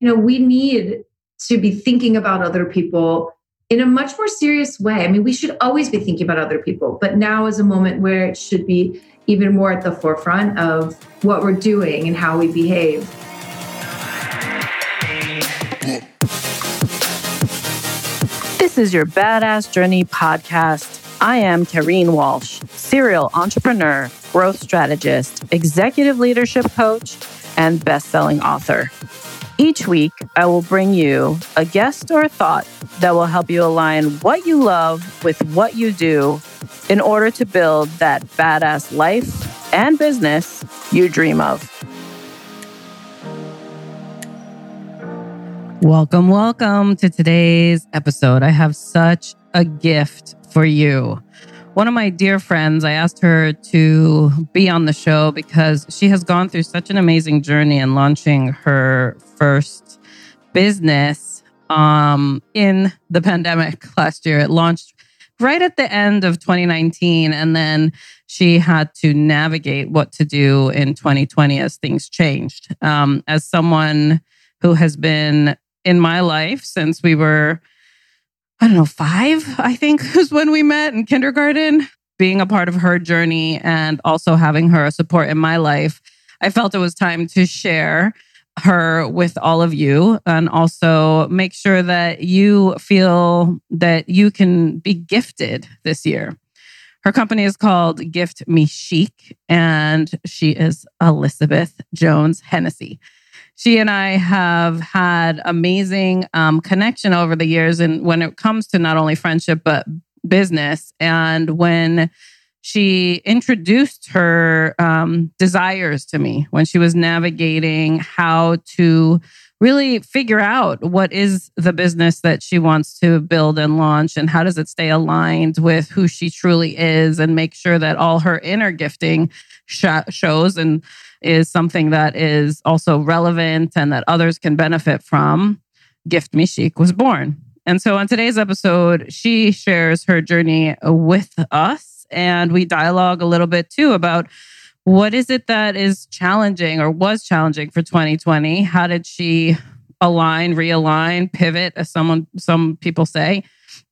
you know, we need to be thinking about other people in a much more serious way. I mean, we should always be thinking about other people, but now is a moment where it should be even more at the forefront of what we're doing and how we behave. This is your Badass Journey podcast. I am Kareen Walsh, serial entrepreneur, growth strategist, executive leadership coach, and best-selling author. Each week, I will bring you a guest or a thought that will help you align what you love with what you do in order to build that badass life and business you dream of. Welcome, welcome to today's episode. I have such a gift for you one of my dear friends, I asked her to be on the show because she has gone through such an amazing journey in launching her first business um, in the pandemic last year. It launched right at the end of 2019. And then she had to navigate what to do in 2020 as things changed. Um, as someone who has been in my life since we were I don't know, five, I think was when we met in kindergarten. Being a part of her journey and also having her support in my life, I felt it was time to share her with all of you and also make sure that you feel that you can be gifted this year. Her company is called Gift Me Chic, and she is Elizabeth Jones Hennessy she and I have had amazing um, connection over the years, and when it comes to not only friendship but business, and when she introduced her um, desires to me when she was navigating how to really figure out what is the business that she wants to build and launch and how does it stay aligned with who she truly is and make sure that all her inner gifting sh- shows and is something that is also relevant and that others can benefit from, Gift Me Chic was born. And so on today's episode, she shares her journey with us and we dialogue a little bit too about what is it that is challenging or was challenging for 2020? How did she align, realign, pivot, as someone some people say?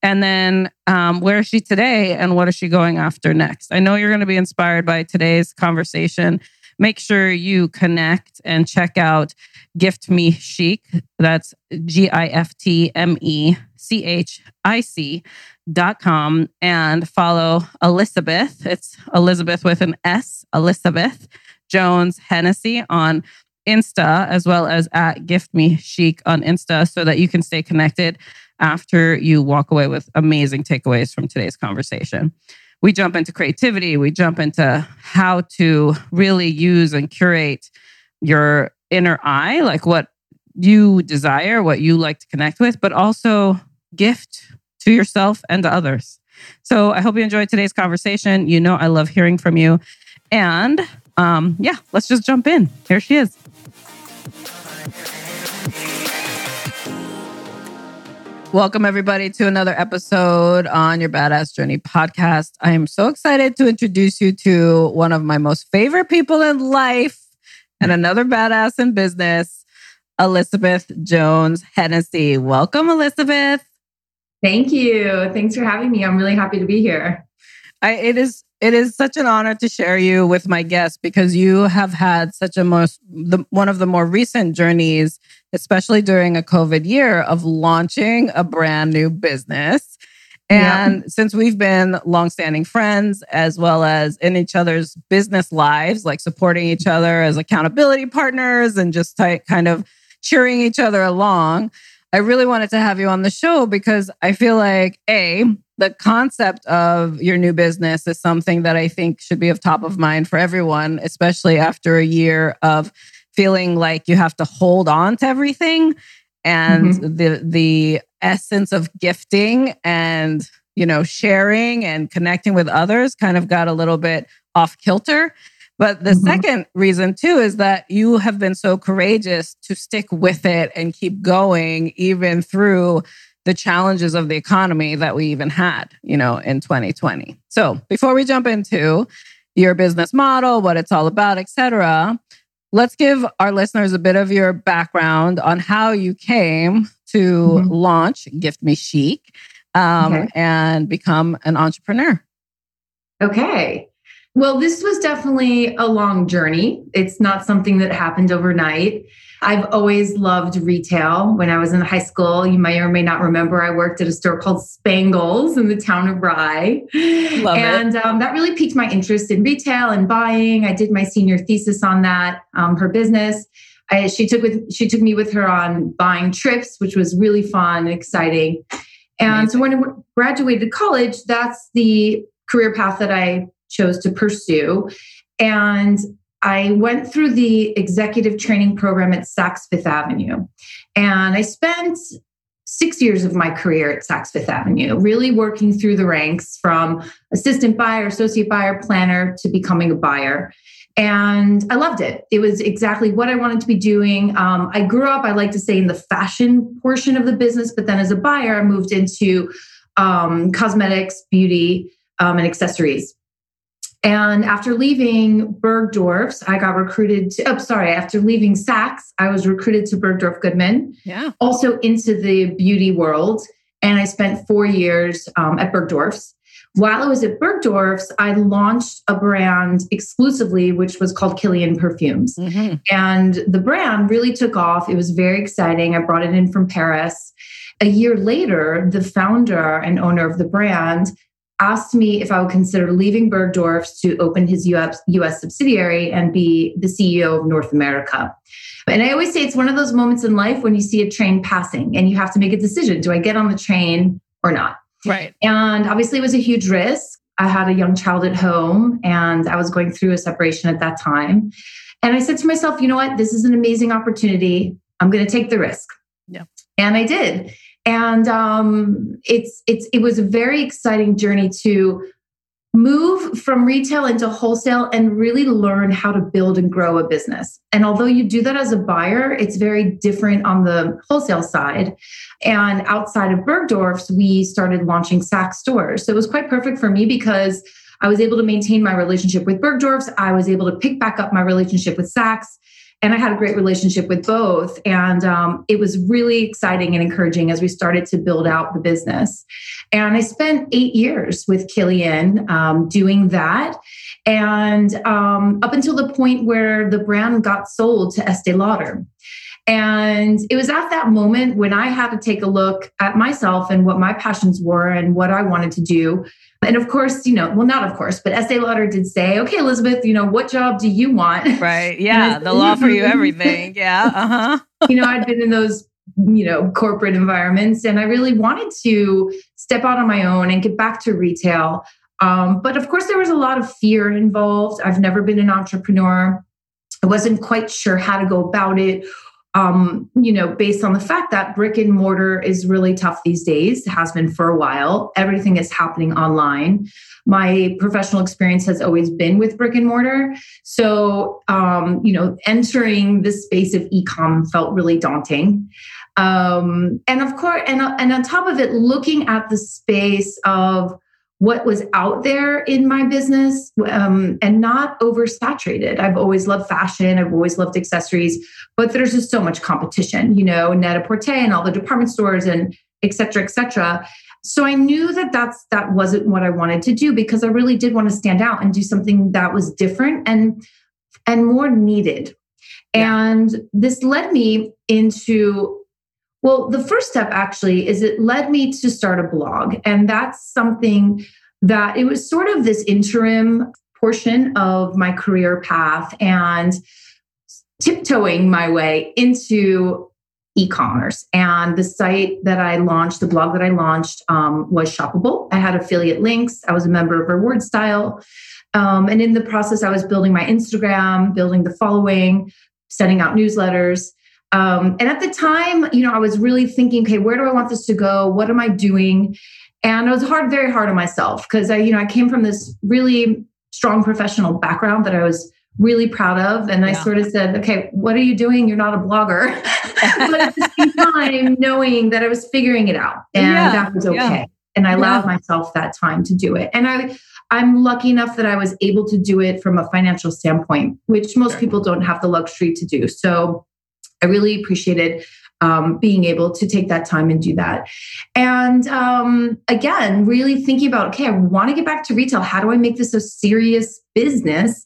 And then um, where is she today and what is she going after next? I know you're going to be inspired by today's conversation make sure you connect and check out Gift Me Chic. That's G I F T M E C H I C dot com and follow Elizabeth. It's Elizabeth with an S, Elizabeth Jones Hennessy on Insta, as well as at Gift Me Chic on Insta, so that you can stay connected after you walk away with amazing takeaways from today's conversation we jump into creativity, we jump into how to really use and curate your inner eye, like what you desire, what you like to connect with, but also gift to yourself and to others. So I hope you enjoyed today's conversation. You know, I love hearing from you. And um, yeah, let's just jump in. Here she is. Welcome, everybody, to another episode on your Badass Journey podcast. I am so excited to introduce you to one of my most favorite people in life and another badass in business, Elizabeth Jones Hennessy. Welcome, Elizabeth. Thank you. Thanks for having me. I'm really happy to be here. I, it is it is such an honor to share you with my guests because you have had such a most the, one of the more recent journeys especially during a COVID year, of launching a brand new business. And yeah. since we've been longstanding friends, as well as in each other's business lives, like supporting each other as accountability partners and just t- kind of cheering each other along, I really wanted to have you on the show because I feel like, A, the concept of your new business is something that I think should be of top of mind for everyone, especially after a year of feeling like you have to hold on to everything and mm-hmm. the the essence of gifting and you know sharing and connecting with others kind of got a little bit off kilter but the mm-hmm. second reason too is that you have been so courageous to stick with it and keep going even through the challenges of the economy that we even had you know in 2020 so before we jump into your business model what it's all about etc let's give our listeners a bit of your background on how you came to mm-hmm. launch Gift Me Chic um, okay. and become an entrepreneur. Okay. Well, this was definitely a long journey. It's not something that happened overnight. I've always loved retail. When I was in high school, you may or may not remember, I worked at a store called Spangles in the town of Rye. Love and um, that really piqued my interest in retail and buying. I did my senior thesis on that, um, her business. I, she took with she took me with her on buying trips, which was really fun and exciting. And Amazing. so when I graduated college, that's the career path that I chose to pursue. And I went through the executive training program at Saks Fifth Avenue. And I spent six years of my career at Saks Fifth Avenue, really working through the ranks from assistant buyer, associate buyer, planner to becoming a buyer. And I loved it. It was exactly what I wanted to be doing. Um, I grew up, I like to say, in the fashion portion of the business, but then as a buyer, I moved into um, cosmetics, beauty, um, and accessories. And after leaving Bergdorf's, I got recruited to, oh, sorry, after leaving Saks, I was recruited to Bergdorf Goodman, yeah. also into the beauty world. And I spent four years um, at Bergdorf's. While I was at Bergdorf's, I launched a brand exclusively, which was called Kilian Perfumes. Mm-hmm. And the brand really took off. It was very exciting. I brought it in from Paris. A year later, the founder and owner of the brand asked me if I would consider leaving Bergdorf's to open his US, US subsidiary and be the CEO of North America. And I always say it's one of those moments in life when you see a train passing and you have to make a decision do I get on the train or not? Right. And obviously, it was a huge risk. I had a young child at home and I was going through a separation at that time. And I said to myself, you know what? This is an amazing opportunity. I'm going to take the risk. Yeah. And I did and um, it's it's it was a very exciting journey to move from retail into wholesale and really learn how to build and grow a business. And although you do that as a buyer, it's very different on the wholesale side. And outside of Bergdorf's, we started launching Saks stores. So it was quite perfect for me because I was able to maintain my relationship with Bergdorf's. I was able to pick back up my relationship with Saks and I had a great relationship with both. And um, it was really exciting and encouraging as we started to build out the business. And I spent eight years with Kilian um, doing that. And um, up until the point where the brand got sold to Estee Lauder. And it was at that moment when I had to take a look at myself and what my passions were and what I wanted to do. And of course, you know, well, not of course, but Estee Lauder did say, okay, Elizabeth, you know, what job do you want? Right. Yeah. They'll offer you everything. Yeah. Uh huh. you know, I'd been in those, you know, corporate environments and I really wanted to step out on my own and get back to retail. Um, but of course, there was a lot of fear involved. I've never been an entrepreneur. I wasn't quite sure how to go about it um, you know, based on the fact that brick and mortar is really tough these days, has been for a while. Everything is happening online. My professional experience has always been with brick and mortar. So, um, you know, entering the space of e-com felt really daunting. Um, and of course, and, and on top of it, looking at the space of what was out there in my business um, and not oversaturated. I've always loved fashion. I've always loved accessories, but there's just so much competition, you know, Net-a-Porter and all the department stores and et cetera, et cetera. So I knew that that's that wasn't what I wanted to do because I really did want to stand out and do something that was different and and more needed. Yeah. And this led me into well, the first step actually is it led me to start a blog. And that's something that it was sort of this interim portion of my career path and tiptoeing my way into e-commerce. And the site that i launched the blog that i launched um, was shoppable. I had affiliate links. I was a member of reward style. Um, and in the process i was building my instagram building the following sending out newsletters um, and at the time, you know, I was really thinking, okay, where do I want this to go? What am I doing? And I was hard, very hard on myself because I, you know, I came from this really strong professional background that I was really proud of. And I sort of said, okay, what are you doing? You're not a blogger. but at the same time, knowing that I was figuring it out and yeah. that was okay. Yeah. And I allowed myself that time to do it. And I I'm lucky enough that I was able to do it from a financial standpoint, which most Sure. people don't have the luxury to do. So I really appreciated um, being able to take that time and do that. And um, again, really thinking about okay, I want to get back to retail. How do I make this a serious business?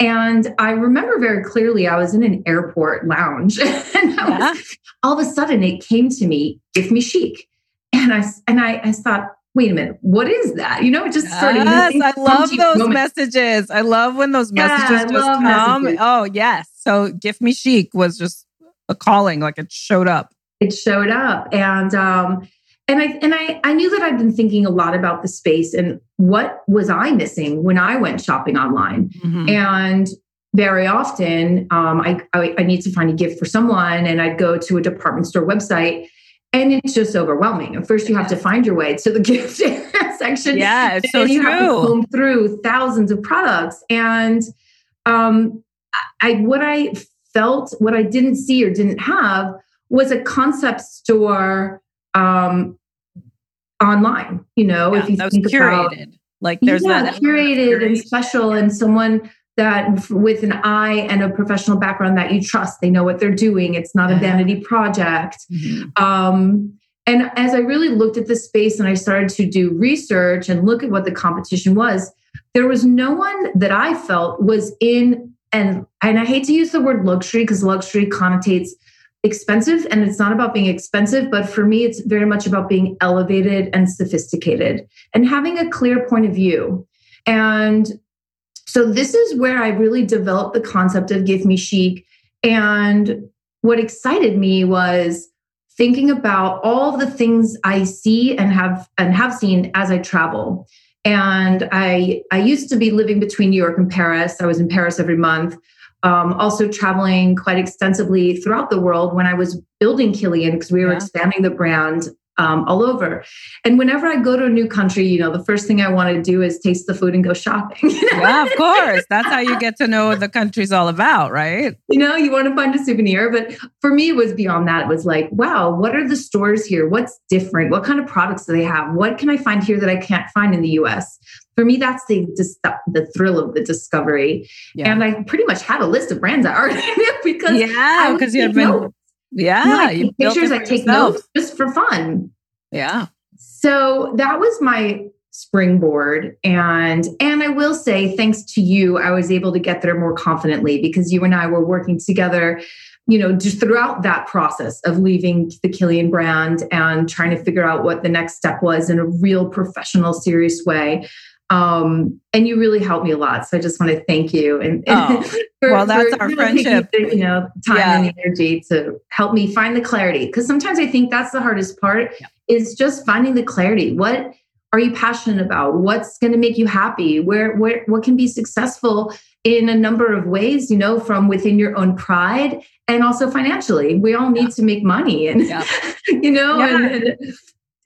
And I remember very clearly, I was in an airport lounge, and Yeah. was, all of a sudden it came to me, "Gift me chic," and I and I, I thought, wait a minute, what is that? You know, it just started. Yes, I love those messages. I love when those messages I just come. messages. Oh, yes. So Gift Me Chic was just a calling, like it showed up. it showed up and um and i and i i knew that i'd been thinking a lot about the space and what was i missing when i went shopping online Mhm. and very often um I, I i need to find a gift for someone and i'd go to a department store website and it's just overwhelming. At first, you have to find your way to the gift section. Yeah, it's so then you have to true. comb through thousands of products. And um, I, what I felt, what I didn't see or didn't have, was a concept store um, online. You know, Yeah, if you that was think about curated. Like there's yeah, that curated and special, and someone that with an eye and a professional background that you trust. They know what they're doing. It's not a vanity project. Mhm. Um, and as I really looked at the space and I started to do research and look at what the competition was, there was no one that I felt was in and and I hate to use the word luxury because luxury connotates expensive and it's not about being expensive but for me it's very much about being elevated and sophisticated and having a clear point of view. And so this is where i really developed the concept of gift me chic. And what excited me was thinking about all the things i see and have and have seen as i travel and i i used to be living between new york and paris i was in paris every month um, also traveling quite extensively throughout the world when I was building Kilian because we were Yeah. expanding the brand um, all over. And whenever I go to a new country, you know, the first thing I want to do is taste the food and go shopping. you know? yeah, of course. That's how you get to know what the country's all about, right? you know, you want to find a souvenir. But for me, it was beyond that. It was like, wow, what are the stores here? What's different? What kind of products do they have? What can I find here that I can't find in the US? For me, that's the the thrill of the discovery. Yeah. And I pretty much had a list of brands I already knew because yeah, because you had been. Yeah, You know, I take pictures, I take yourself. notes just for fun. Yeah. So that was my springboard and and I will say thanks to you I was able to get there more confidently because you and I were working together you know just throughout that process of leaving the Kilian brand and trying to figure out what the next step was in a real professional serious way um and you really helped me a lot so I just want to thank you and, Oh, for, well, that's for our taking friendship. the, you know time Yeah. and energy to help me find the clarity because sometimes I think that's the hardest part is just finding the clarity. What are you passionate about? What's going to make you happy? Where, where, what can be successful in a number of ways, you know, from within your own pride and also financially. We all need to make money and, Yeah. you know, Yeah. and, and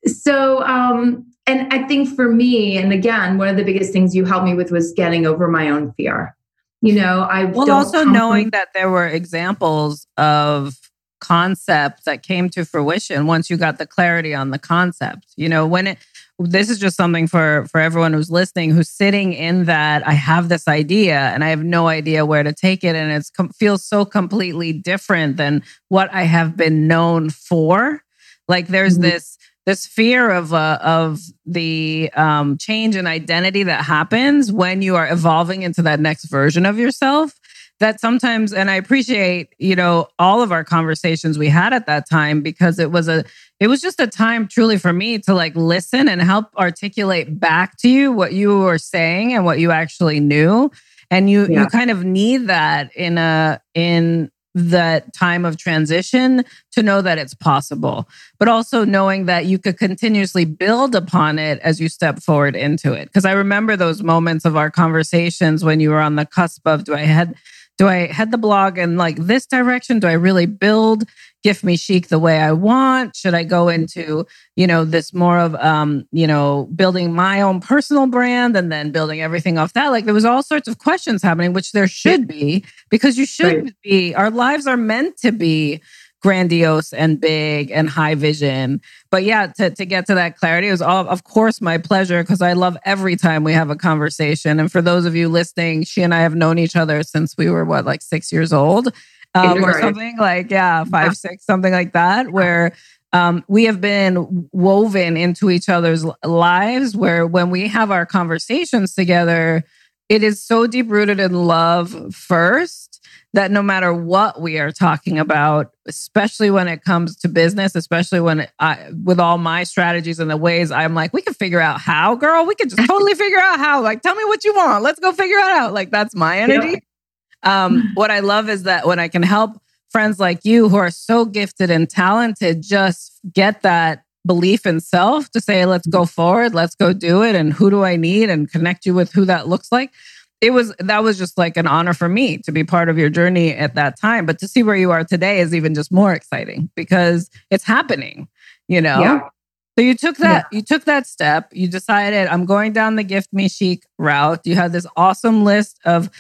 so, um, and I think for me, and again, one of the biggest things you helped me with was getting over my own fear. You know, I Well, also from- knowing that there were examples of concepts that came to fruition once you got the clarity on the concept. You know, when it this is just something for for everyone who's listening who's sitting in that I have this idea and I have no idea where to take it and it's com- feels so completely different than what I have been known for. Like there's Mhm. this this fear of uh, of the um, change in identity that happens when you are evolving into that next version of yourself that sometimes and i appreciate you know all of our conversations we had at that time because it was a it was just a time truly for me to like listen and help articulate back to you what you were saying and what you actually knew and you Yeah. you kind of need that in a in that time of transition to know that it's possible but also knowing that you could continuously build upon it as you step forward into it. Because i remember those moments of our conversations when you were on the cusp of do i head do I head the blog in like this direction? Do I really build Gift Me Chic the way I want? Should I go into, you know, this more of um, you know, building my own personal brand and then building everything off that? Like there was all sorts of questions happening, which there should be, because you should Right. be, our lives are meant to be grandiose and big and high vision. But yeah, to, to get to that clarity was all, of course, my pleasure because I love every time we have a conversation. And for those of you listening, she and I have known each other since we were what, like six years old um, or something like, yeah, five, six, something like that, where um, we have been woven into each other's lives where when we have our conversations together, it is so deep rooted in love first that no matter what we are talking about, especially when it comes to business, especially when I, with all my strategies and the ways I'm like, we can figure out how, girl, we can just totally figure out how. Like, tell me what you want. Let's go figure it out. Like, that's my energy. Yeah. Um, what I love is that when I can help friends like you who are so gifted and talented just get that belief in self to say, let's go forward, let's go do it. And who do I need and connect you with who that looks like it was that was just like an honor for me to be part of your journey at that time but to see where you are today is even just more exciting because it's happening you know yeah. so you took that yeah. you took that step you decided i'm going down the gift me chic route you had this awesome list of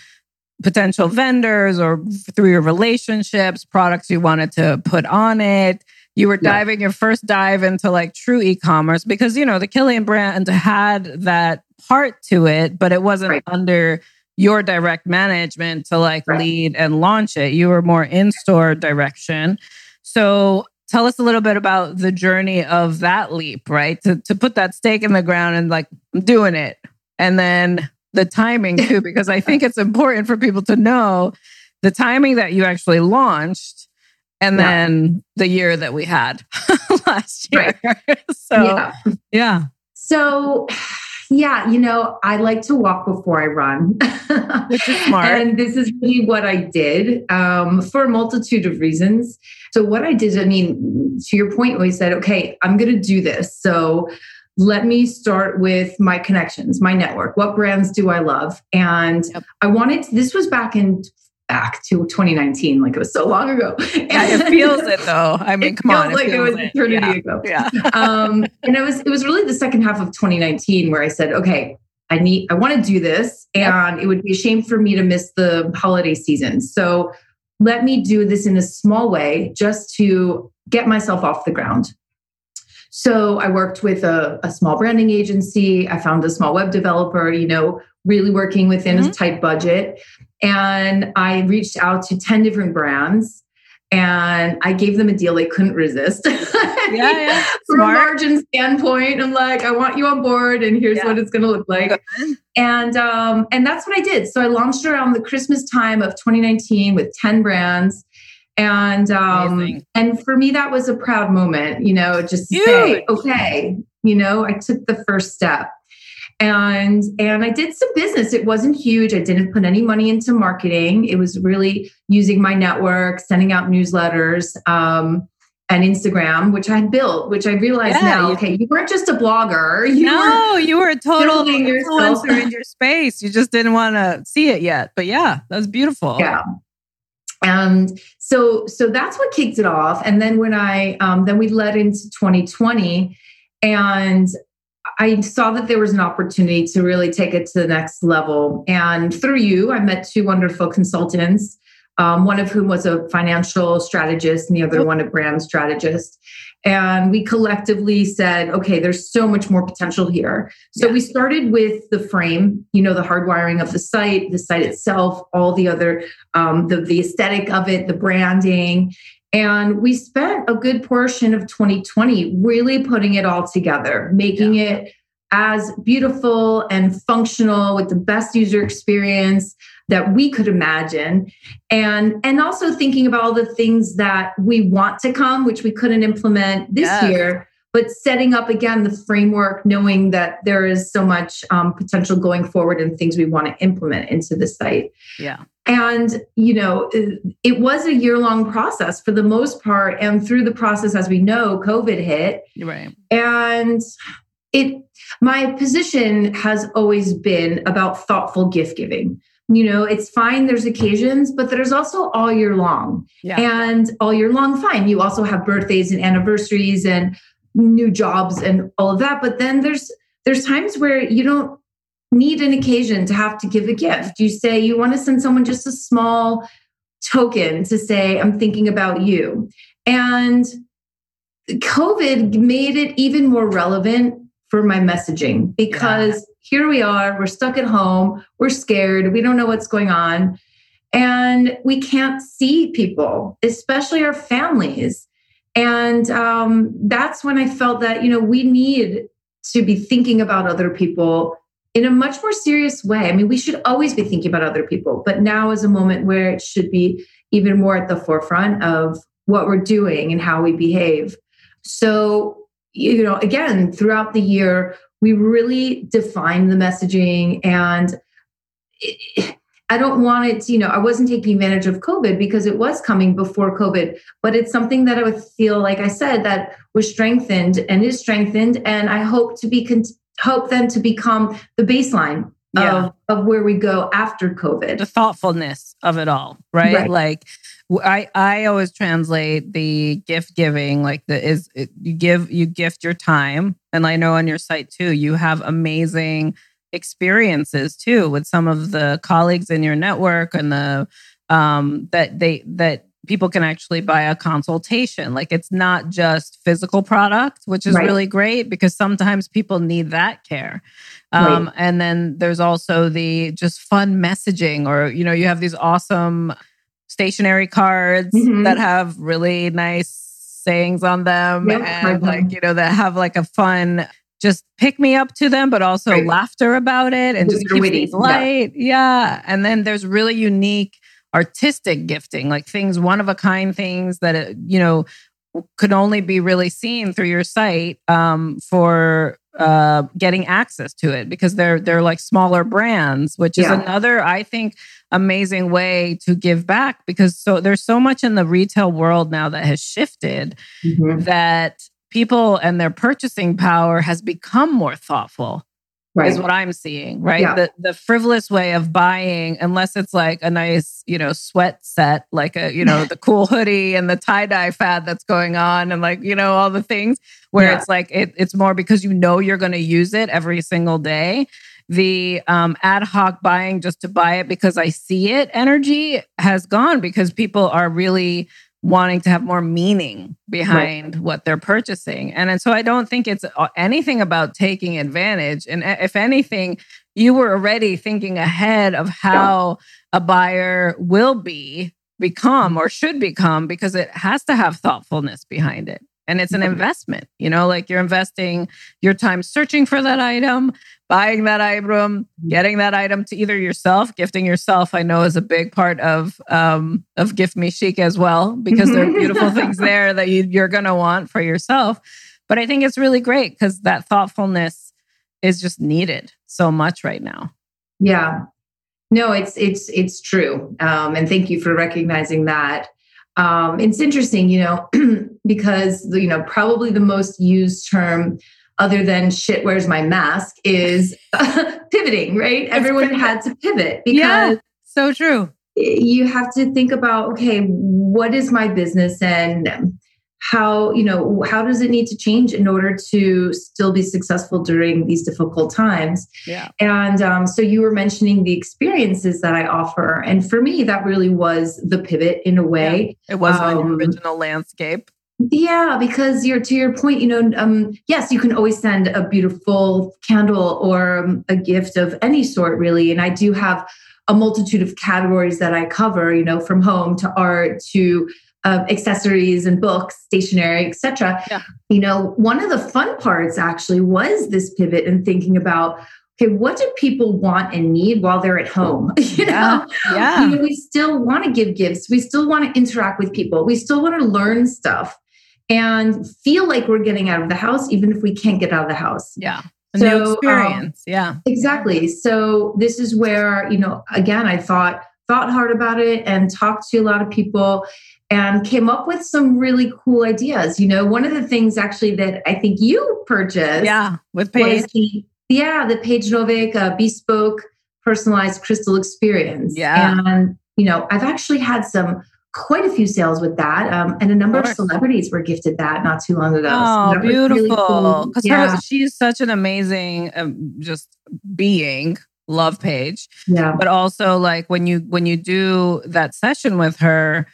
potential vendors or through your relationships products you wanted to put on it you were diving yeah. your first dive into like true e-commerce because you know the Kilian brand had that part to it, but it wasn't right. under your direct management to like right. lead and launch it. You were more in store direction. So tell us a little bit about the journey of that leap, right? To, to put that stake in the ground and like, I'm doing it. And then the timing too, because I think it's important for people to know the timing that you actually launched and yeah. then the year that we had last year. Right. so, yeah. yeah. So, yeah, you know, I like to walk before I run. Which is smart. and this is really what I did um, for a multitude of reasons. So, what I did, I mean, to your point, we said, okay, I'm going to do this. So, let me start with my connections, my network. What brands do I love? And yep. I wanted, this was back in back to 2019, like it was so long ago. yeah, it feels it though. I mean, come on, it like it was it. eternity yeah. ago. Yeah. um, and it was it was really the second half of 2019 where I said, okay, I need I want to do this, and yep. it would be a shame for me to miss the holiday season. So let me do this in a small way just to get myself off the ground. So I worked with a, a, small branding agency. I found a small web developer, you know, really working within mm-hmm. a tight budget. And I reached out to 10 different brands and I gave them a deal they couldn't resist. yeah, yeah. From a margin standpoint, I'm like, I want you on board, and here's yeah. what it's going to look like. And um, and that's what I did. So I launched around the Christmas time of 2019 with 10 brands, and um, and for me that was a proud moment. You know, just to say, okay, you know, I took the first step. And and i did some business. It wasn't huge. I didn't put any money into marketing. It was really using my network sending out newsletters um, and instagram which i built which i realized yeah, now you, okay you weren't just a blogger. You no were you were a total influencer in your space. You just didn't want to see it yet. But yeah that was beautiful. Yeah and so so that's what kicked it off and then when i um, then we led into 2020 and I saw that there was an opportunity to really take it to the next level. And through you, I met two wonderful consultants, um, one of whom was a financial strategist and the other one a brand strategist. And we collectively said, okay, there's so much more potential here. So yeah. we started with the frame, you know, the hardwiring of the site, the site itself, all the other, um, the, the aesthetic of it, the branding. And we spent a good portion of 2020 really putting it all together, making yeah. it as beautiful and functional with the best user experience that we could imagine and and also thinking about all the things that we want to come which we couldn't implement this yes. year but setting up again the framework knowing that there is so much um, potential going forward and things we want to implement into the site yeah and, you know, it was a year long process for the most part. And through the process, as we know, COVID hit. Right. And it, my position has always been about thoughtful gift giving. You know, it's fine, there's occasions, but there's also all year long. Yeah. And all year long, fine. You also have birthdays and anniversaries and new jobs and all of that. But then there's, there's times where you don't need an occasion to have to give a gift. You say you want to send someone just a small token to say, I'm thinking about you. And COVID made it even more relevant for my messaging because yeah. here we are, we're stuck at home, we're scared, we don't know what's going on, and we can't see people, especially our families. And um, that's when I felt that, you know, we need to be thinking about other people in a much more serious way. I mean, we should always be thinking about other people, but now is a moment where it should be even more at the forefront of what we're doing and how we behave. So, you know, again, throughout the year, we really defined the messaging and it, I don't want it to, you know, I wasn't taking advantage of COVID because it was coming before COVID, but it's something that I would feel, like I said, that was strengthened and is strengthened. And I hope to be, hope then to become the baseline yeah. of, of where we go after COVID. The thoughtfulness of it all, right? right. Like, I I always translate the gift giving like the is it, you give you gift your time and I know on your site too you have amazing experiences too with some of the colleagues in your network and the um that they that people can actually buy a consultation like it's not just physical product which is right. really great because sometimes people need that care um, right. and then there's also the just fun messaging or you know you have these awesome stationery cards mm-hmm. that have really nice sayings on them yep, and like you know that have like a fun just pick me up to them but also right. laughter about it and just keep things light yeah. yeah and then there's really unique artistic gifting like things one of a kind things that uh, you know could only be really seen through your site um, for uh, getting access to it because they're they're like smaller brands, which is yeah. another I think amazing way to give back because so there's so much in the retail world now that has shifted mm-hmm. that people and their purchasing power has become more thoughtful right. is what I'm seeing, right? Yeah. The the frivolous way of buying, unless it's like a nice, you know, sweat set, like a, you know, the cool hoodie and the tie-dye fad that's going on and like, you know, all the things where yeah. it's like it, it's more because you know you're going to use it every single day. The um, ad hoc buying just to buy it because I see it energy has gone because people are really wanting to have more meaning behind right. what they're purchasing. And, and so I don't think it's uh, anything about taking advantage. And if anything, you were already thinking ahead of how yeah. a buyer will be, become, or should become, because it has to have thoughtfulness behind it. And it's an investment, you know, like you're investing your time searching for that item, buying that item, getting that item to either yourself, gifting yourself. I know is a big part of um, of Gift Me Chic as well, because there are beautiful things there that you, you're going to want for yourself. But I think it's really great because that thoughtfulness is just needed so much right now. Yeah, no, it's it's it's true, um, and thank you for recognizing that. Um, it's interesting, you know, because you know probably the most used term other than shit where's my mask is pivoting right? It's everyone pivoting. had to pivot because yeah, so true. you have to think about okay what is my business and how you know how does it need to change in order to still be successful during these difficult times? Yeah. And um, so you were mentioning the experiences that i offer and for me that really was the pivot in a way. yeah, it was um, an original landscape yeah because you're to your point you know um, yes you can always send a beautiful candle or um, a gift of any sort really and i do have a multitude of categories that i cover you know from home to art to uh, accessories and books, stationery, etc. Yeah. You know, one of the fun parts actually was this pivot and thinking about okay, what do people want and need while they're at home? you yeah. know, yeah. You know, we still want to give gifts. We still want to interact with people. We still want to learn stuff and feel like we're getting out of the house, even if we can't get out of the house. Yeah. A so, new experience. Um, yeah. Exactly. So this is where, you know, again, I thought thought hard about it and talked to a lot of people and came up with some really cool ideas. You know, one of the things actually that I think you purchased, yeah, with Paige, the, yeah, the Paige Novick uh, bespoke personalized crystal experience. Yeah, and you know, I've actually had some quite a few sales with that, um, and a number of, of, celebrities were gifted that not too long ago. Oh, so beautiful! Because really cool. yeah. she's such an amazing, um, just being love Paige. yeah but also like when you when you do that session with her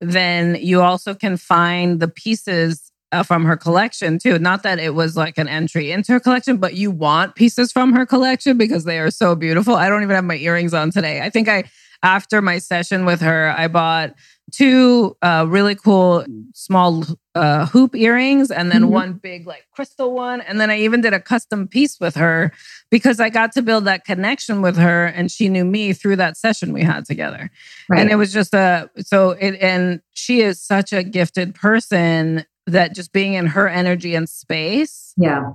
then you also can find the pieces uh, from her collection too. Not that it was like an entry into her collection, but you want pieces from her collection because they are so beautiful. I don't even have my earrings on today. I think I, after my session with her, I bought two uh, really cool small uh, hoop earrings and then mm-hmm. one big like crystal one. And then I even did a custom piece with her because I got to build that connection with her and she knew me through that session we had together. Right. And it was just a, so it, and she is such a gifted person that just being in her energy and space. Yeah.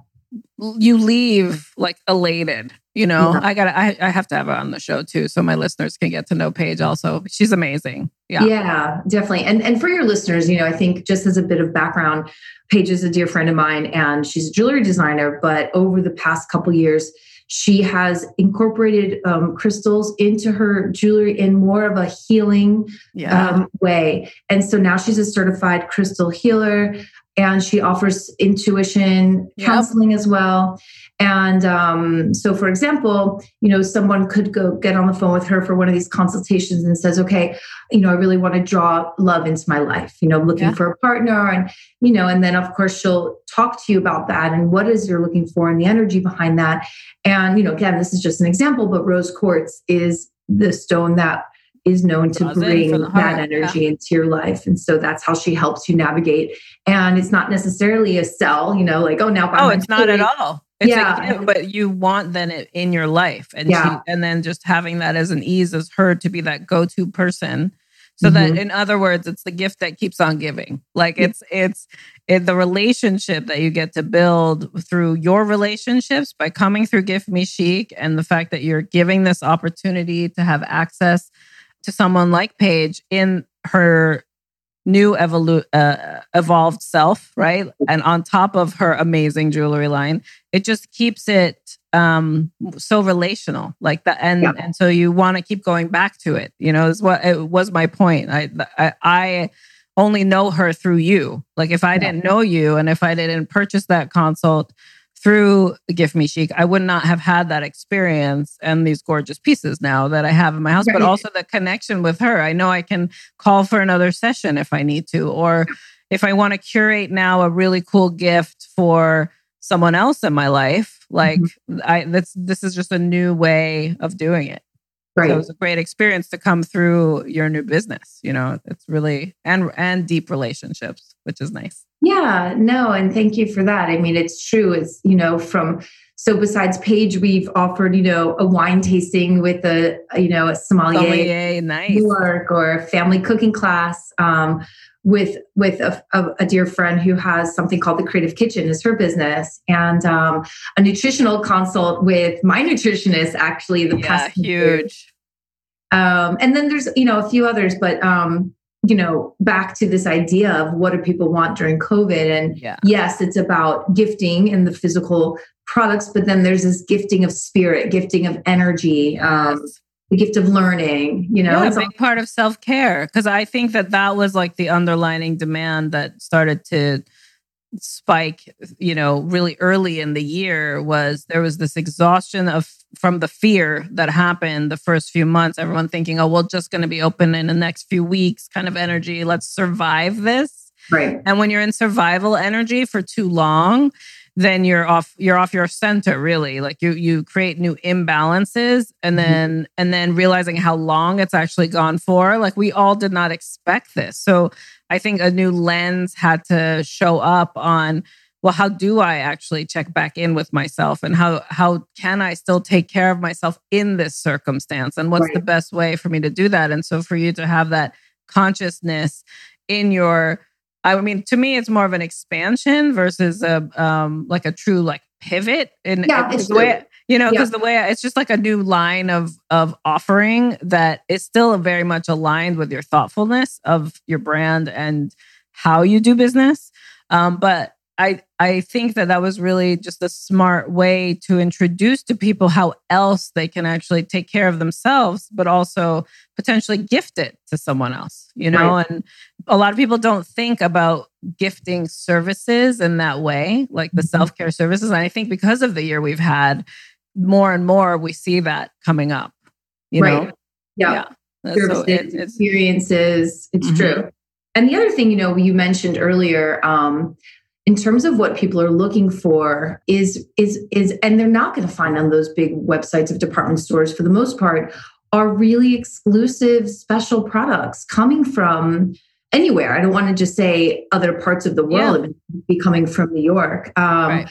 You leave like elated you know? Yeah. i gotta I, I have to have her on the show too so my listeners can get to know paige also. She's amazing. Yeah. Yeah definitely. And and for your listeners you know i think just as a bit of background paige is a dear friend of mine and she's a jewelry designer but over the past couple years she has incorporated um, crystals into her jewelry in more of a healing yeah. um, way. And so now she's a certified crystal healer and she offers intuition yep. counseling as well and um, so for example you know someone could go get on the phone with her for one of these consultations and says okay you know i really want to draw love into my life you know looking yeah. for a partner and you know and then of course she'll talk to you about that and what is you're looking for and the energy behind that and you know again this is just an example but rose quartz is the stone that is known to bring that energy yeah. into your life. And so that's how she helps you navigate. And it's not necessarily a sell, you know, like, oh, now. Oh, it's not at all. It's yeah. but you want then it in your life. And yeah. she, and then just having that as an ease as her to be that go-to person. So mm-hmm. that in other words, it's the gift that keeps on giving. Like it's it's it, the relationship that you get to build through your relationships by coming through Gift Me Chic and the fact that you're giving this opportunity to have access to someone like Paige in her new evolu- uh, evolved self, right? And on top of her amazing jewelry line, it just keeps it um so relational like that and yeah. and so you want to keep going back to it you know is what it was my point I, I i only know her through you like if i yeah. didn't know you and if i didn't purchase that consult through Gift Me Chic, I would not have had that experience and these gorgeous pieces now that I have in my house, right. but also the connection with her. I know I can call for another session if I need to, or if I want to curate now a really cool gift for someone else in my life, like mm-hmm. I that's this is just a new way of doing it. Right. So it was a great experience to come through your new business. You know, it's really and and deep relationships, which is nice. Yeah, no, and thank you for that. I mean, it's true. It's, you know, from so besides Paige, we've offered, you know, a wine tasting with a, you know, a sommelier, sommelier nice. work or a family cooking class um, with with a, a, a, dear friend who has something called the Creative Kitchen is her business, and um, a nutritional consult with my nutritionist actually the yeah, past huge. Um, and then there's you know a few others, but um, you know, back to this idea of what do people want during COVID. And yeah. yes, it's about gifting and the physical products, but then there's this gifting of spirit, gifting of energy, yes. um, the gift of learning, you know, yeah, it's a big part of self care. Cause I think that that was like the underlining demand that started to spike, you know, really early in the year was there was this exhaustion of from the fear that happened the first few months, everyone thinking, oh, we're just going to be open in the next few weeks kind of energy. Let's survive this. Right. And when you're in survival energy for too long, then you're off you're off your center really like you you create new imbalances and mm-hmm. then mm-hmm. and then realizing how long it's actually gone for like we all did not expect this so i think a new lens had to show up on well how do i actually check back in with myself? And how how can i still take care of myself in this circumstance? And what's right. the best way for me to do that? And so for you to have that consciousness in your i mean to me it's more of an expansion versus a um like a true like pivot in, yeah, the way you know because yeah. the way it's just like a new line of of offering that is still very much aligned with your thoughtfulness of your brand and how you do business um, but I I think that that was really just a smart way to introduce to people how else they can actually take care of themselves, but also potentially gift it to someone else. You know, right. and a lot of people don't think about gifting services in that way, like the mm-hmm. self care services. And I think because of the year we've had, more and more we see that coming up. You right. know, yeah. yeah. Services, so it, experiences. It's mm-hmm. true. and the other thing, you know, you mentioned earlier, um, in terms of what people are looking for is is is and they're not going to find on those big websites of department stores for the most part are really exclusive special products coming from anywhere i don't want to just say other parts of the world yeah. be coming from new york um, right.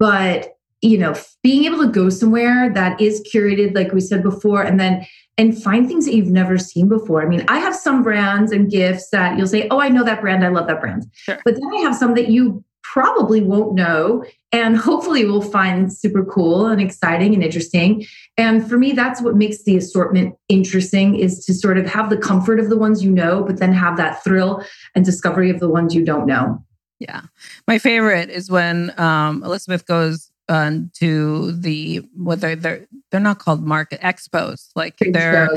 but you know being able to go somewhere that is curated like we said before and then and find things that you've never seen before. I mean, I have some brands and gifts that you'll say, "Oh, I know that brand. I love that brand." Sure. But then I have some that you probably won't know and hopefully will find super cool and exciting and interesting. And for me that's what makes the assortment interesting is to sort of have the comfort of the ones you know, but then have that thrill and discovery of the ones you don't know. Yeah. My favorite is when um, Elizabeth goes uh, to the what they're, they're they're not called market expos like they're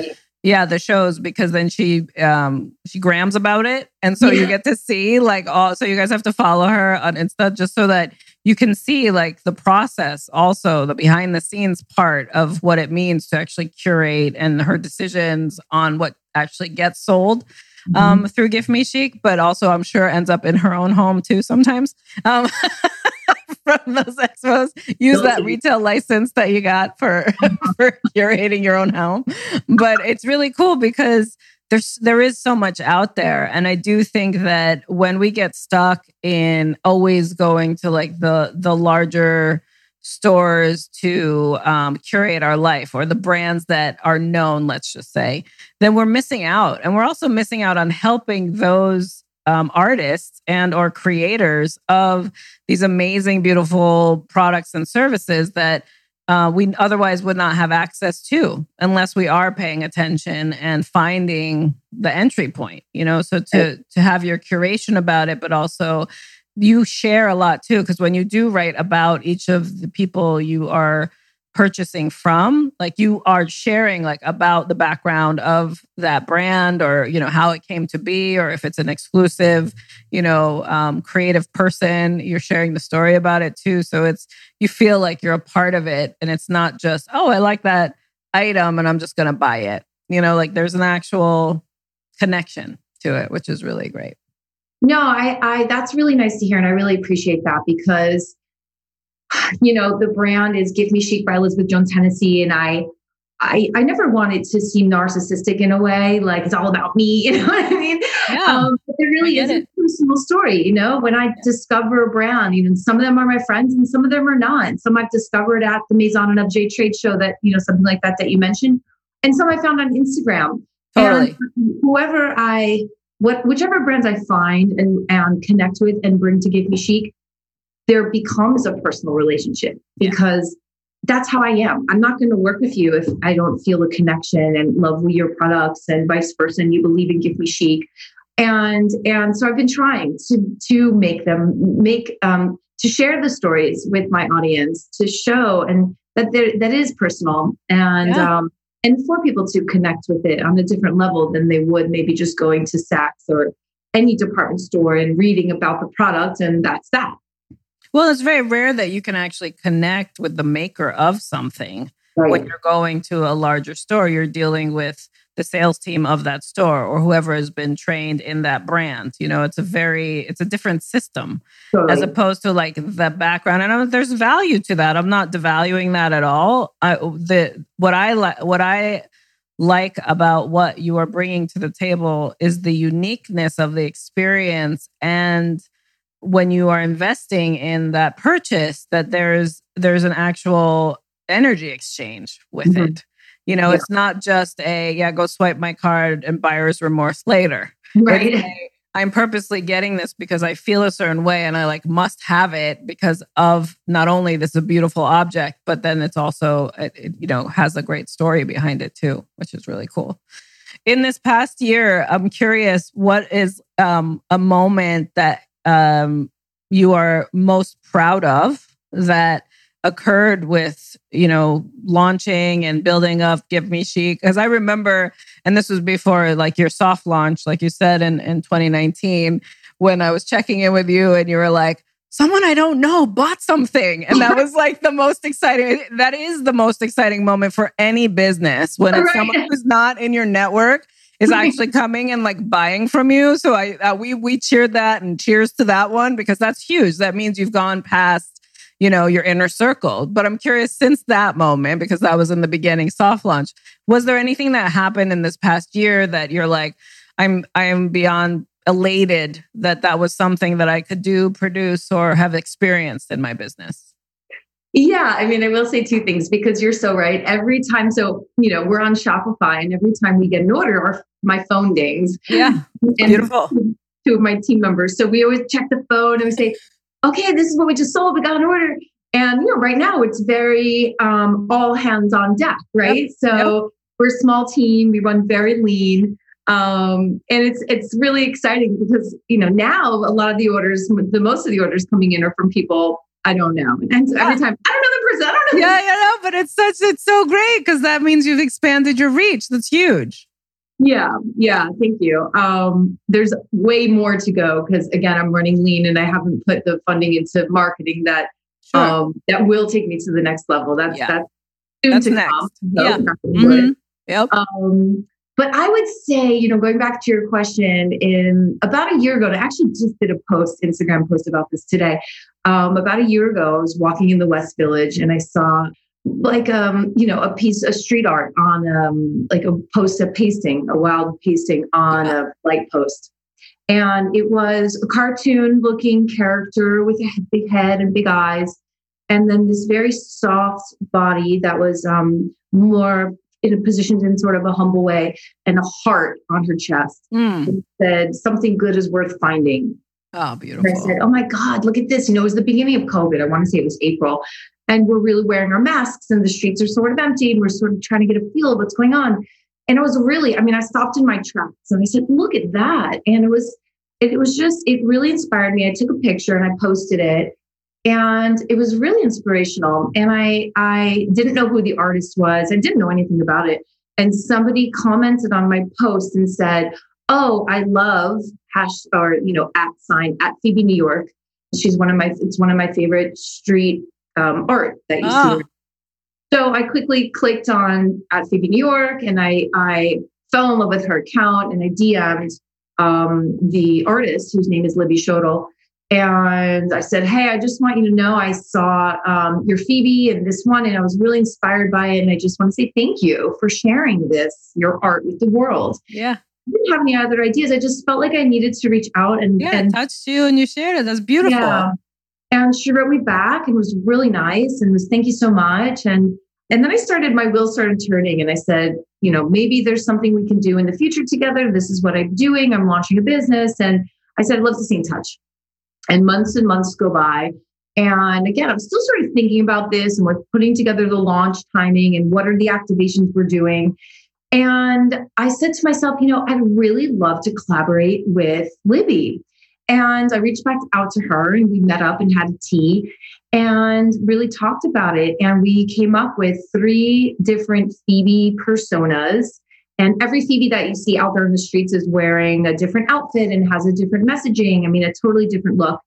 yeah the shows because then she um she grams about it and so yeah. you get to see like all so you guys have to follow her on insta just so that you can see like the process also the behind the scenes part of what it means to actually curate and her decisions on what actually gets sold mm-hmm. um, through Gift Me Chic, but also I'm sure ends up in her own home too sometimes. Um, from those expos. Use that retail license that you got for for curating your own home. But it's really cool because there's there is so much out there and i do think that when we get stuck in always going to like the the larger stores to um, curate our life or the brands that are known let's just say then we're missing out and we're also missing out on helping those um, artists and or creators of these amazing beautiful products and services that uh, we otherwise would not have access to unless we are paying attention and finding the entry point you know? So to to have your curation about it but also you share a lot too because when you do write about each of the people you are purchasing from like you are sharing like about the background of that brand or you know how it came to be or if it's an exclusive you know um, creative person you're sharing the story about it too. So it's you feel like you're a part of it and it's not just oh i like that item and i'm just going to buy it. You know like there's an actual connection to it which is really great. No i i that's really nice to hear and i really appreciate that because you know, the brand is Gift Me Chic by Elizabeth Jones Hennessy. And I, I, I never wanted to seem narcissistic in a way, like it's all about me, you know what I mean? Yeah, um, but there really is it. a personal story, you know, when I yeah. discover a brand, even some of them are my friends and some of them are not. Some I've discovered at the Maison and Objet trade show that, you know, something like that that you mentioned. And some I found on Instagram. Totally. And whoever I, what, whichever brands I find and, and connect with and bring to Gift Me Chic, there becomes a personal relationship because yeah. that's how I am. I'm not going to work with you if I don't feel a connection and love your products and vice versa. And you believe in Gift Me Chic. And and so I've been trying to to make them make um, to share the stories with my audience to show and that there that is personal and yeah. um, and for people to connect with it on a different level than they would maybe just going to Saks or any department store and reading about the product and that's that well, it's very rare that you can actually connect with the maker of something. Right. When you're going to a larger store, you're dealing with the sales team of that store or whoever has been trained in that brand. You know, it's a very it's a different system as opposed to like the background. And I know there's value to that. I'm not devaluing that at all. I oh, the what I like what I like about what you are bringing to the table is the uniqueness of the experience and when you are investing in that purchase that there's there's an actual energy exchange with mm-hmm. it you know yeah. it's not just a yeah go swipe my card and buyer's remorse later right a, i'm purposely getting this because i feel a certain way and i like must have it because of not only this is a beautiful object but then it's also it, it, you know has a great story behind it too which is really cool in this past year i'm curious what is um, a moment that um, you are most proud of that occurred with you know launching and building up gift Me Chic because i remember and this was before like your soft launch like you said in, in 2019 when i was checking in with you and you were like someone i don't know bought something and that was like the most exciting that is the most exciting moment for any business when it's right. someone who's not in your network is actually coming and like buying from you. So I uh, we we cheered that and cheers to that one because that's huge. That means you've gone past you know your inner circle. But I'm curious since that moment because that was in the beginning soft launch. Was there anything that happened in this past year that you're like I'm I am beyond elated that that was something that I could do, produce, or have experienced in my business? Yeah, I mean, I will say two things because you're so right. Every time, so you know, we're on Shopify, and every time we get an order, our my phone dings. Yeah, beautiful. Two of my team members, so we always check the phone and we say, "Okay, this is what we just sold. We got an order." And you know, right now it's very um, all hands on deck, right? Yep. So yep. we're a small team. We run very lean um, and it's it's really exciting because you know now a lot of the orders, the most of the orders coming in are from people I don't know, and so yeah. every time I don't know the person, I don't know. Yeah, yeah, know, but it's such it's so great because that means you've expanded your reach. That's huge. Yeah, yeah, thank you. Um, there's way more to go because again, I'm running lean and I haven't put the funding into marketing that sure. um, that will take me to the next level. That's yeah. that's soon that's to next. come. So yeah. Mm-hmm. Yep. Um, but I would say, you know, going back to your question, in about a year ago, and I actually just did a post, Instagram post about this today. Um, about a year ago, I was walking in the West Village and I saw like um you know a piece of street art on um like a post of pasting a wild pasting on a light post and it was a cartoon looking character with a big head and big eyes and then this very soft body that was um more in a positioned in sort of a humble way and a heart on her chest. Mm. said, Something good is worth finding. Oh, beautiful. And I said, Oh my God, look at this. You know, it was the beginning of COVID. I want to say it was April. And we're really wearing our masks and the streets are sort of empty and we're sort of trying to get a feel of what's going on. And it was really, I mean, I stopped in my tracks and I said, Look at that. And it was, it was just, it really inspired me. I took a picture and I posted it and it was really inspirational and i i didn't know who the artist was i didn't know anything about it and somebody commented on my post and said oh i love hash or you know at sign at phoebe new york she's one of my it's one of my favorite street um, art that you oh. see so i quickly clicked on at phoebe new york and i i fell in love with her account and i dm'd um, the artist whose name is libby Schoettle and I said, Hey, I just want you to know I saw um, your Phoebe and this one, and I was really inspired by it. And I just want to say thank you for sharing this, your art with the world. Yeah. I didn't have any other ideas. I just felt like I needed to reach out and, yeah, and touched you and you shared it. That's beautiful. Yeah. And she wrote me back and was really nice and was thank you so much. And and then I started, my wheels started turning and I said, you know, maybe there's something we can do in the future together. This is what I'm doing. I'm launching a business. And I said, I'd love to stay in touch. And months and months go by. And again, I'm still sort of thinking about this and we're putting together the launch timing and what are the activations we're doing. And I said to myself, you know, I'd really love to collaborate with Libby. And I reached back out to her and we met up and had a tea and really talked about it. And we came up with three different Phoebe personas and every Phoebe that you see out there in the streets is wearing a different outfit and has a different messaging. I mean, a totally different look.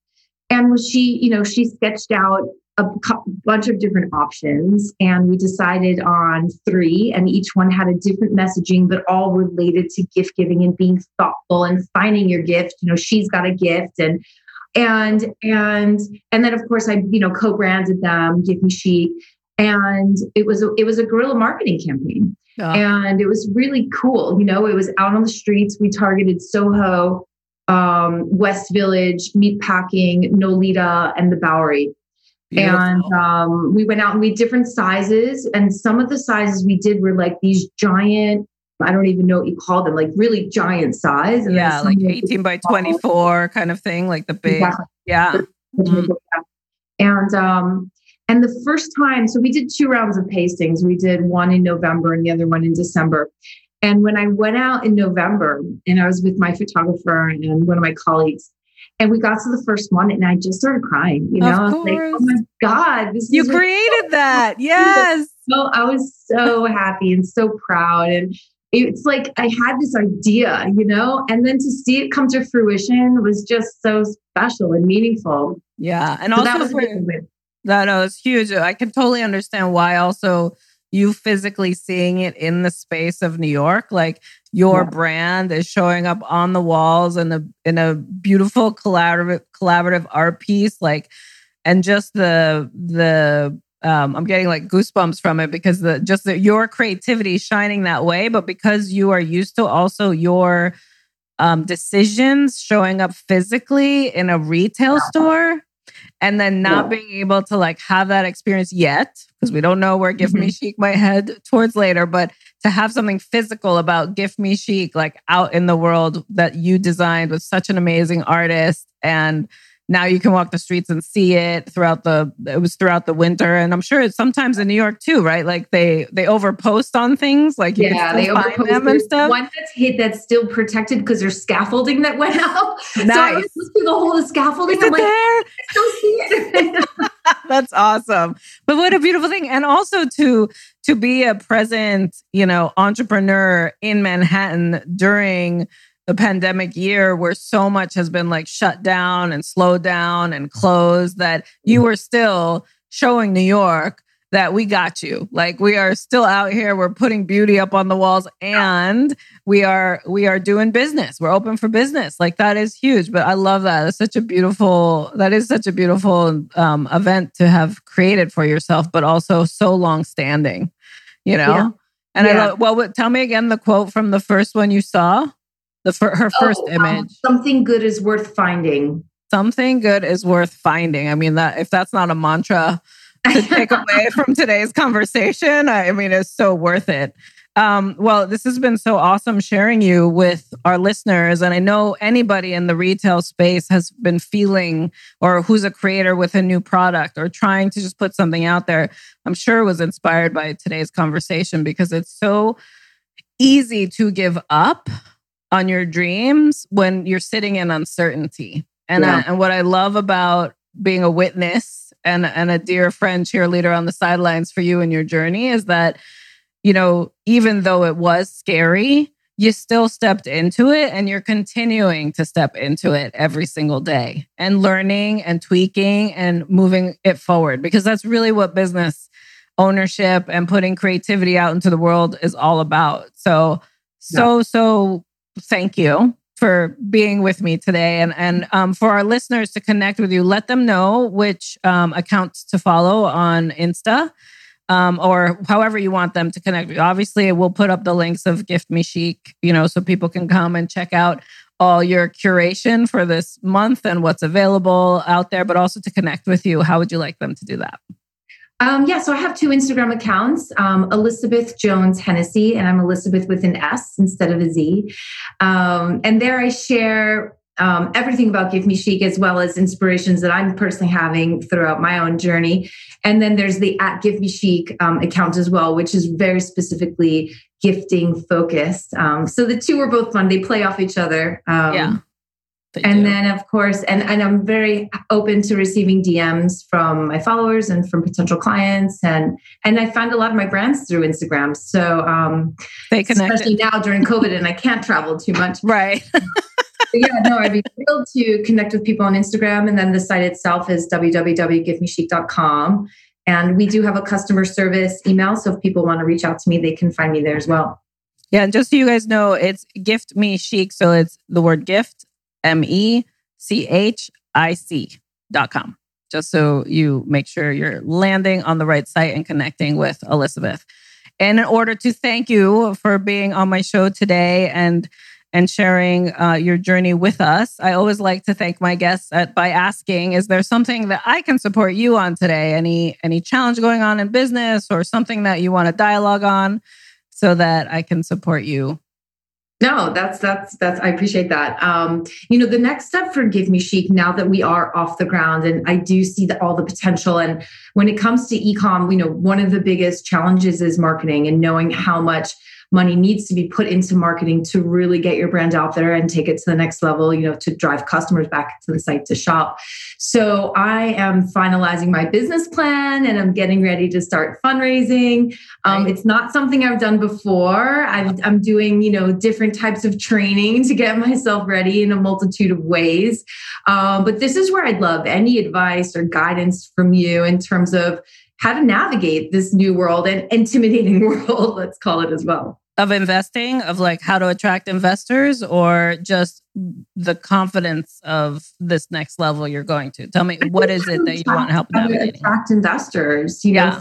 And was she, you know, she sketched out a bunch of different options and we decided on three and each one had a different messaging but all related to gift giving and being thoughtful and finding your gift you know she's got a gift and and and and then of course i you know co-branded them gift me chic and it was a, it was a guerrilla marketing campaign and it was really cool. You know, it was out on the streets. We targeted Soho, um, West Village, Meatpacking, Nolita, and the Bowery. Beautiful. And um, we went out and we different sizes. And some of the sizes we did were like these giant, I don't even know what you call them, like really giant size. And yeah, like 18 by 24 kind of thing, like the big. Exactly. Yeah. Mm-hmm. And um, and the first time, so we did two rounds of pastings. We did one in November and the other one in December. And when I went out in November and I was with my photographer and one of my colleagues, and we got to the first one and I just started crying, you know, I was like, oh my God, this You created that. Yes. So I was so happy and so proud. And it's like I had this idea, you know, and then to see it come to fruition was just so special and meaningful. Yeah. And so also for, that no, it's huge. I can totally understand why also you physically seeing it in the space of New York, like your Yeah. brand is showing up on the walls in a in a beautiful collaborative collaborative art piece, like and just the the um, I'm getting like goosebumps from it because the just the, your creativity shining that way, but because you are used to also your um, decisions showing up physically in a retail store and then not Yeah. being able to like have that experience yet because we don't know where gift mm-hmm. me chic might head towards later but to have something physical about gift me chic like out in the world that you designed with such an amazing artist and now you can walk the streets and see it throughout the it was throughout the winter and i'm sure it's sometimes in new york too right like they they overpost on things like you yeah, they overpost them and stuff One that's hit that's still protected because there's scaffolding that went out. So I was looking the whole scaffolding. Is I'm like, there? I still see it. That's awesome. But what a beautiful thing. And also to to be a present, you know, entrepreneur in Manhattan during the pandemic year where so much has been like shut down and slowed down and closed that you were still showing New York that we got you. Like we are still out here we're putting beauty up on the walls and we are we are doing business. We're open for business. Like that is huge. But I love that. That's such a beautiful. That is such a beautiful um, event to have created for yourself, but also so long standing. You know. Yeah. And I Yeah. love. Well, tell me again the quote from the first one you saw. The fir- her first Oh, um, image. something good is worth finding. Something good is worth finding. I mean that if that's not a mantra to take away from today's conversation. I mean, it's so worth it. Um, well, this has been so awesome sharing you with our listeners. And I know anybody in the retail space has been feeling or who's a creator with a new product or trying to just put something out there, I'm sure was inspired by today's conversation because it's so easy to give up on your dreams when you're sitting in uncertainty. And, Yeah. I, and what I love about being a witness and, and a dear friend cheerleader on the sidelines for you in your journey is that, you know, even though it was scary, you still stepped into it and you're continuing to step into it every single day and learning and tweaking and moving it forward because that's really what business ownership and putting creativity out into the world is all about. So, so, so thank you for being with me today. And and um, for our listeners to connect with you let them know which um, accounts to follow on insta um, or however you want them to connect with you. Obviously we'll put up the links of gift me chic you know so people can come and check out all your curation for this month and what's available out there but also to connect with you. How would you like them to do that Um, yeah, so I have two Instagram accounts um, Elizabeth Jones Hennessy, and I'm Elizabeth with an S instead of a Z. Um, and there I share um, everything about Gift Me Chic as well as inspirations that I'm personally having throughout my own journey. And then there's the at Gift Me Chic um, account as well, which is very specifically gifting focused. Um, so the two are both fun, they play off each other. Um, yeah and do. then of course and, and i'm very open to receiving dms from my followers and from potential clients. And and i find a lot of my brands through instagram. So um they especially now during covid and i can't travel too much. Right. Yeah no i'd be thrilled to connect with people on instagram and then the site itself is www.giftmechic.com and we do have a customer service email so if people want to reach out to me they can find me there as well. Yeah, and just so you guys know, it's gift me chic. So it's the word gift, M E C H I C dot com. Just so you make sure you're landing on the right site and connecting with Elizabeth. And in order to thank you for being on my show today and and sharing uh, your journey with us, I always like to thank my guests at, by asking: Is there something that I can support you on today? Any any challenge going on in business or something that you want to dialogue on? so that I can support you. No, that's that's that's I appreciate that. Um, you know, the next step for Gift Me Chic now that we are off the ground and I do see the, all the potential. And when it comes to ecom, you know, one of the biggest challenges is marketing and knowing how much money needs to be put into marketing to really get your brand out there and take it to the next level, you know, to drive customers back to the site to shop. So I am finalizing my business plan and I'm getting ready to start fundraising. Um, Right. It's not something I've done before. I've, I'm doing, you know, different types of training to get myself ready in a multitude of ways. Um, but this is where I'd love any advice or guidance from you in terms of, how to navigate this new world and intimidating world, let's call it as well. Of investing, of like how to attract investors, or just the confidence of this next level you're going to. Tell me, what is it that you want to help navigating? Attract investors, you know,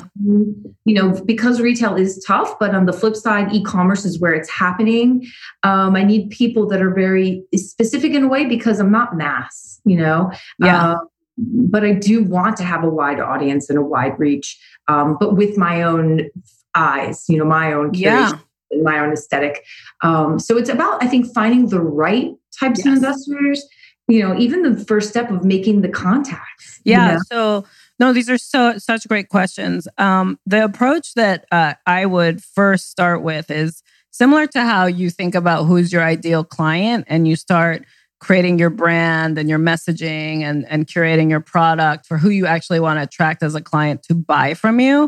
you know, because retail is tough, but on the flip side, e-commerce is where it's happening. Um, I need people that are very specific in a way because I'm not mass, you know. Yeah. Uh, but I do want to have a wide audience and a wide reach, um, but with my own eyes, you know, my own yeah. my own aesthetic. Um, so it's about, I think, finding the right types yes. of investors. You know, even the first step of making the contacts. Yeah. You know? So no, these are so such great questions. Um, the approach that uh, I would first start with is similar to how you think about who's your ideal client, and you start creating your brand and your messaging and, and curating your product for who you actually want to attract as a client to buy from you.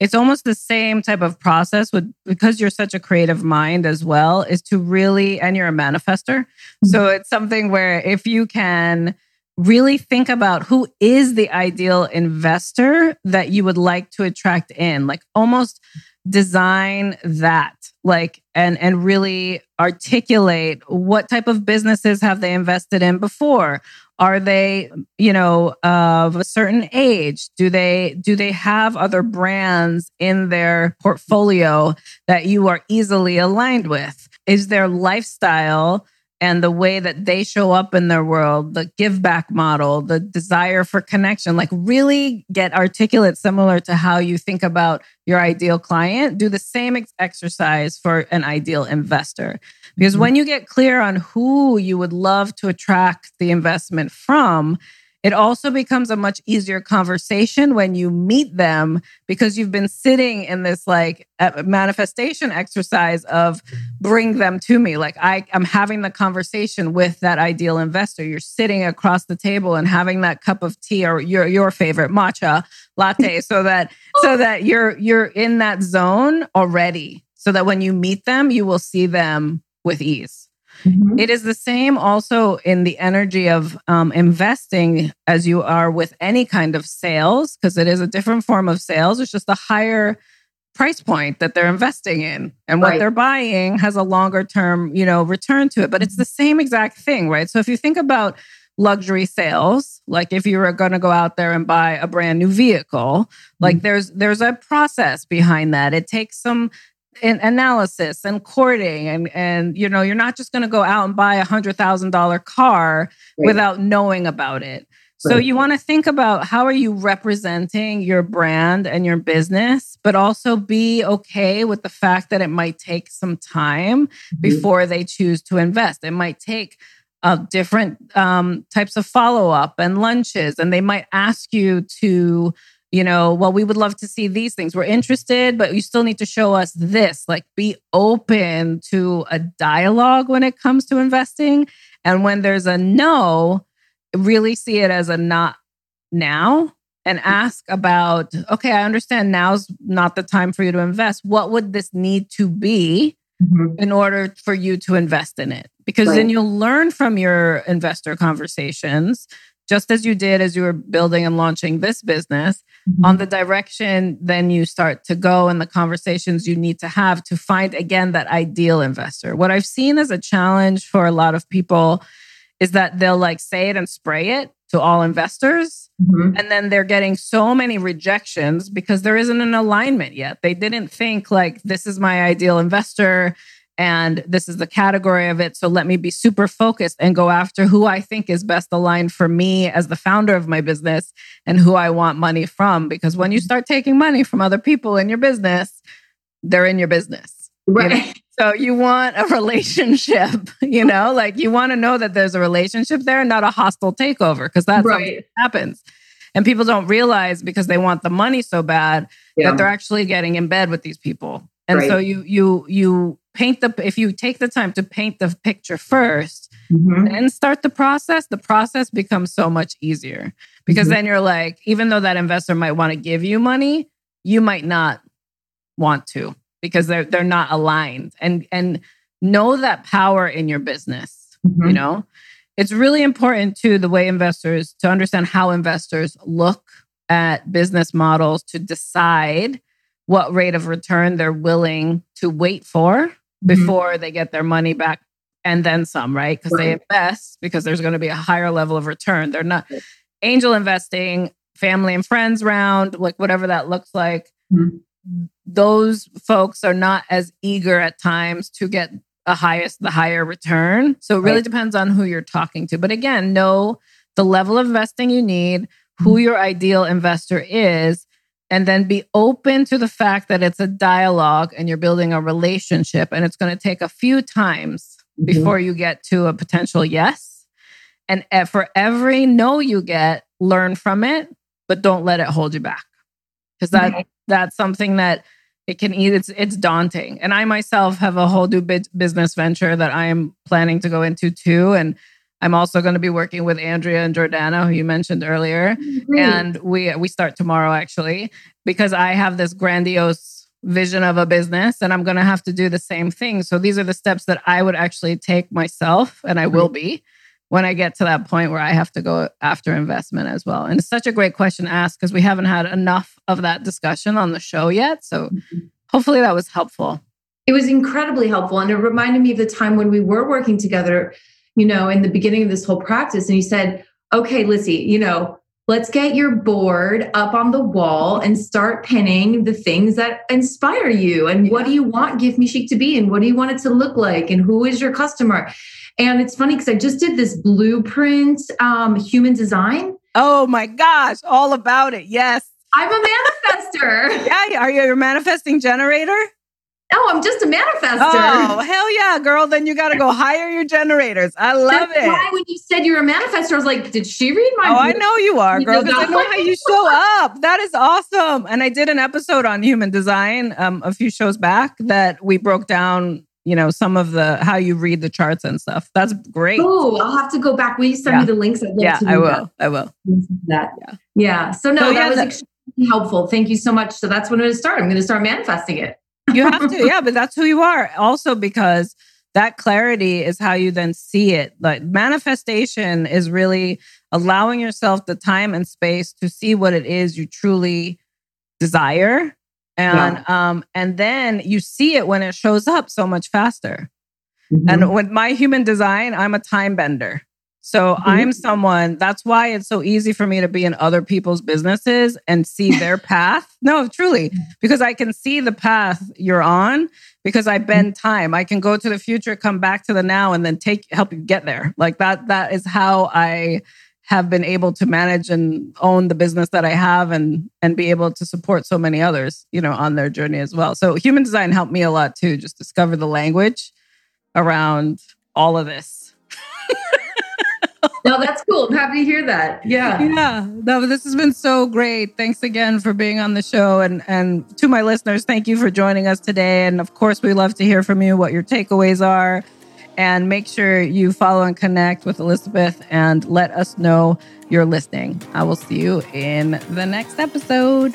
It's almost the same type of process with because you're such a creative mind as well, is to really, and you're a manifester. Mm-hmm. So it's something where if you can really think about who is the ideal investor that you would like to attract in, like almost design that like and and really articulate what type of businesses have they invested in before? Are they you know of a certain age? Do they do they have other brands in their portfolio that you are easily aligned with? Is their lifestyle and the way that they show up in their world, the give back model, the desire for connection, like really get articulate similar to how you think about your ideal client. Do the same ex- exercise for an ideal investor. Because mm-hmm. when you get clear on who you would love to attract the investment from, it also becomes a much easier conversation when you meet them because you've been sitting in this like manifestation exercise of bring them to me. Like I, I'm having the conversation with that ideal investor. You're sitting across the table and having that cup of tea or your your favorite matcha latte so that so that you're you're in that zone already. So that when you meet them, you will see them with ease. Mm-hmm. It is the same also in the energy of um, investing as you are with any kind of sales, because it is a different form of sales. It's just a higher price point that they're investing in and what right. they're buying has a longer term you know return to it but it's the same exact thing right so if you think about luxury sales like if you were going to go out there and buy a brand new vehicle like mm-hmm. there's there's a process behind that it takes some and analysis and courting and and you know you're not just going to go out and buy a hundred thousand dollar car right. without knowing about it right. so you want to think about how are you representing your brand and your business but also be okay with the fact that it might take some time mm-hmm. before they choose to invest it might take uh, different um, types of follow-up and lunches and they might ask you to you know, well, we would love to see these things. We're interested, but you still need to show us this. Like, be open to a dialogue when it comes to investing. And when there's a no, really see it as a not now and ask about, okay, I understand now's not the time for you to invest. What would this need to be mm-hmm. in order for you to invest in it? Because right. then you'll learn from your investor conversations just as you did as you were building and launching this business mm-hmm. on the direction then you start to go and the conversations you need to have to find again that ideal investor what i've seen as a challenge for a lot of people is that they'll like say it and spray it to all investors mm-hmm. and then they're getting so many rejections because there isn't an alignment yet they didn't think like this is my ideal investor and this is the category of it. So let me be super focused and go after who I think is best aligned for me as the founder of my business and who I want money from. Because when you mm-hmm. start taking money from other people in your business, they're in your business. Right. You know? So you want a relationship, you know, like you want to know that there's a relationship there, and not a hostile takeover, because that's right. what happens. And people don't realize because they want the money so bad yeah. that they're actually getting in bed with these people. And right. so you you you paint the if you take the time to paint the picture 1st mm-hmm. then start the process the process becomes so much easier because mm-hmm. then you're like even though that investor might want to give you money you might not want to because they're they're not aligned and and know that power in your business mm-hmm. you know it's really important to the way investors to understand how investors look at business models to decide what rate of return they're willing to wait for Mm-hmm. before they get their money back and then some, right? Because they invest because there's going to be a higher level of return. They're not angel investing, family and friends round, like whatever that looks like. Mhm. Those folks are not as eager at times to get a highest, the higher return. So it really Right. depends on who you're talking to. But again, know the level of investing you need, who Mhm. your ideal investor is, and then be open to the fact that it's a dialogue and you're building a relationship and it's going to take a few times Mhm. before you get to a potential yes. And for every no you get, learn from it, but don't let it hold you back. Because that Right. that's something that it can eat. It's it's daunting. And I myself have a whole new business venture that I am planning to go into too. And I'm also going to be working with Andrea and Jordana, who you mentioned earlier Great. and we we start tomorrow actually because I have this grandiose vision of a business and I'm going to have to do the same thing. So these are the steps that I would actually take myself and I will mm-hmm. be when I get to that point where I have to go after investment as well. And it's such a great question to ask because we haven't had enough of that discussion on the show yet. So mm-hmm. hopefully that was helpful. It was incredibly helpful. And it reminded me of the time when we were working together, you know, in the beginning of this whole practice. And you said, okay, Lizzie, you know, let's get your board up on the wall and start pinning the things that inspire you. And what do you want Gift Me Chic to be? And what do you want it to look like? And who is your customer? And it's funny because I just did this blueprint um, human design. Oh my gosh, all about it. Yes. I'm a manifester. Yeah, are you a manifesting generator? No, I'm just a manifester. Oh, hell yeah, girl. Then you got to go hire your generators. I love That's it. why when you said you're a manifester, I was like, did she read my Oh, I know you are, girl, because I know how you show up. That is awesome. And I did an episode on human design um, a few shows back that we broke down, you know, some of the how you read the charts and stuff. That's great. Oh, I'll have to go back. Will you send Yeah. me the links? I'd love yeah, to I will. I will. That. Yeah. Yeah. So no, So, that yeah, was that- extremely helpful. Thank you so much. So that's when I'm going to start. I'm going to start manifesting it. You have to, yeah, but that's who you are. Also, because that clarity is how you then see it. Like manifestation is really allowing yourself the time and space to see what it is you truly desire. And um, and then you see it when it shows up so much faster. Mm-hmm. And with my human design, I'm a time bender. So mm-hmm. I'm someone, that's why it's so easy for me to be in other people's businesses and see their path. No, truly, because I can see the path you're on because I mm-hmm. bend time. I can go to the future, come back to the now, and then take help you get there. Like that, that is how I have been able to manage and own the business that I have and and be able to support so many others, you know, on their journey as well. So human design helped me a lot too, just discover the language around all of this. No, that's cool. I'm happy to hear that. Yeah. Yeah, no, this has been so great. Thanks again for being on the show, and and to my listeners, thank you for joining us today. And of course, we love to hear from you what your takeaways are, and make sure you follow and connect with Elizabeth, and let us know you're listening. I will see you in the next episode.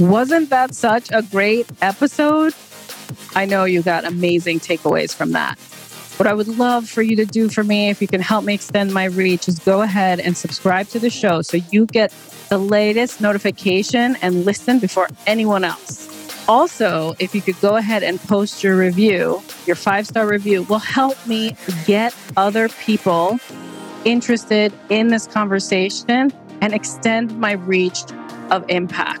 Wasn't that such a great episode? I know you got amazing takeaways from that. What I would love for you to do for me, if you can help me extend my reach, is go ahead and subscribe to the show so you get the latest notification and listen before anyone else. Also, if you could go ahead and post your review, your five star review will help me get other people interested in this conversation and extend my reach of impact.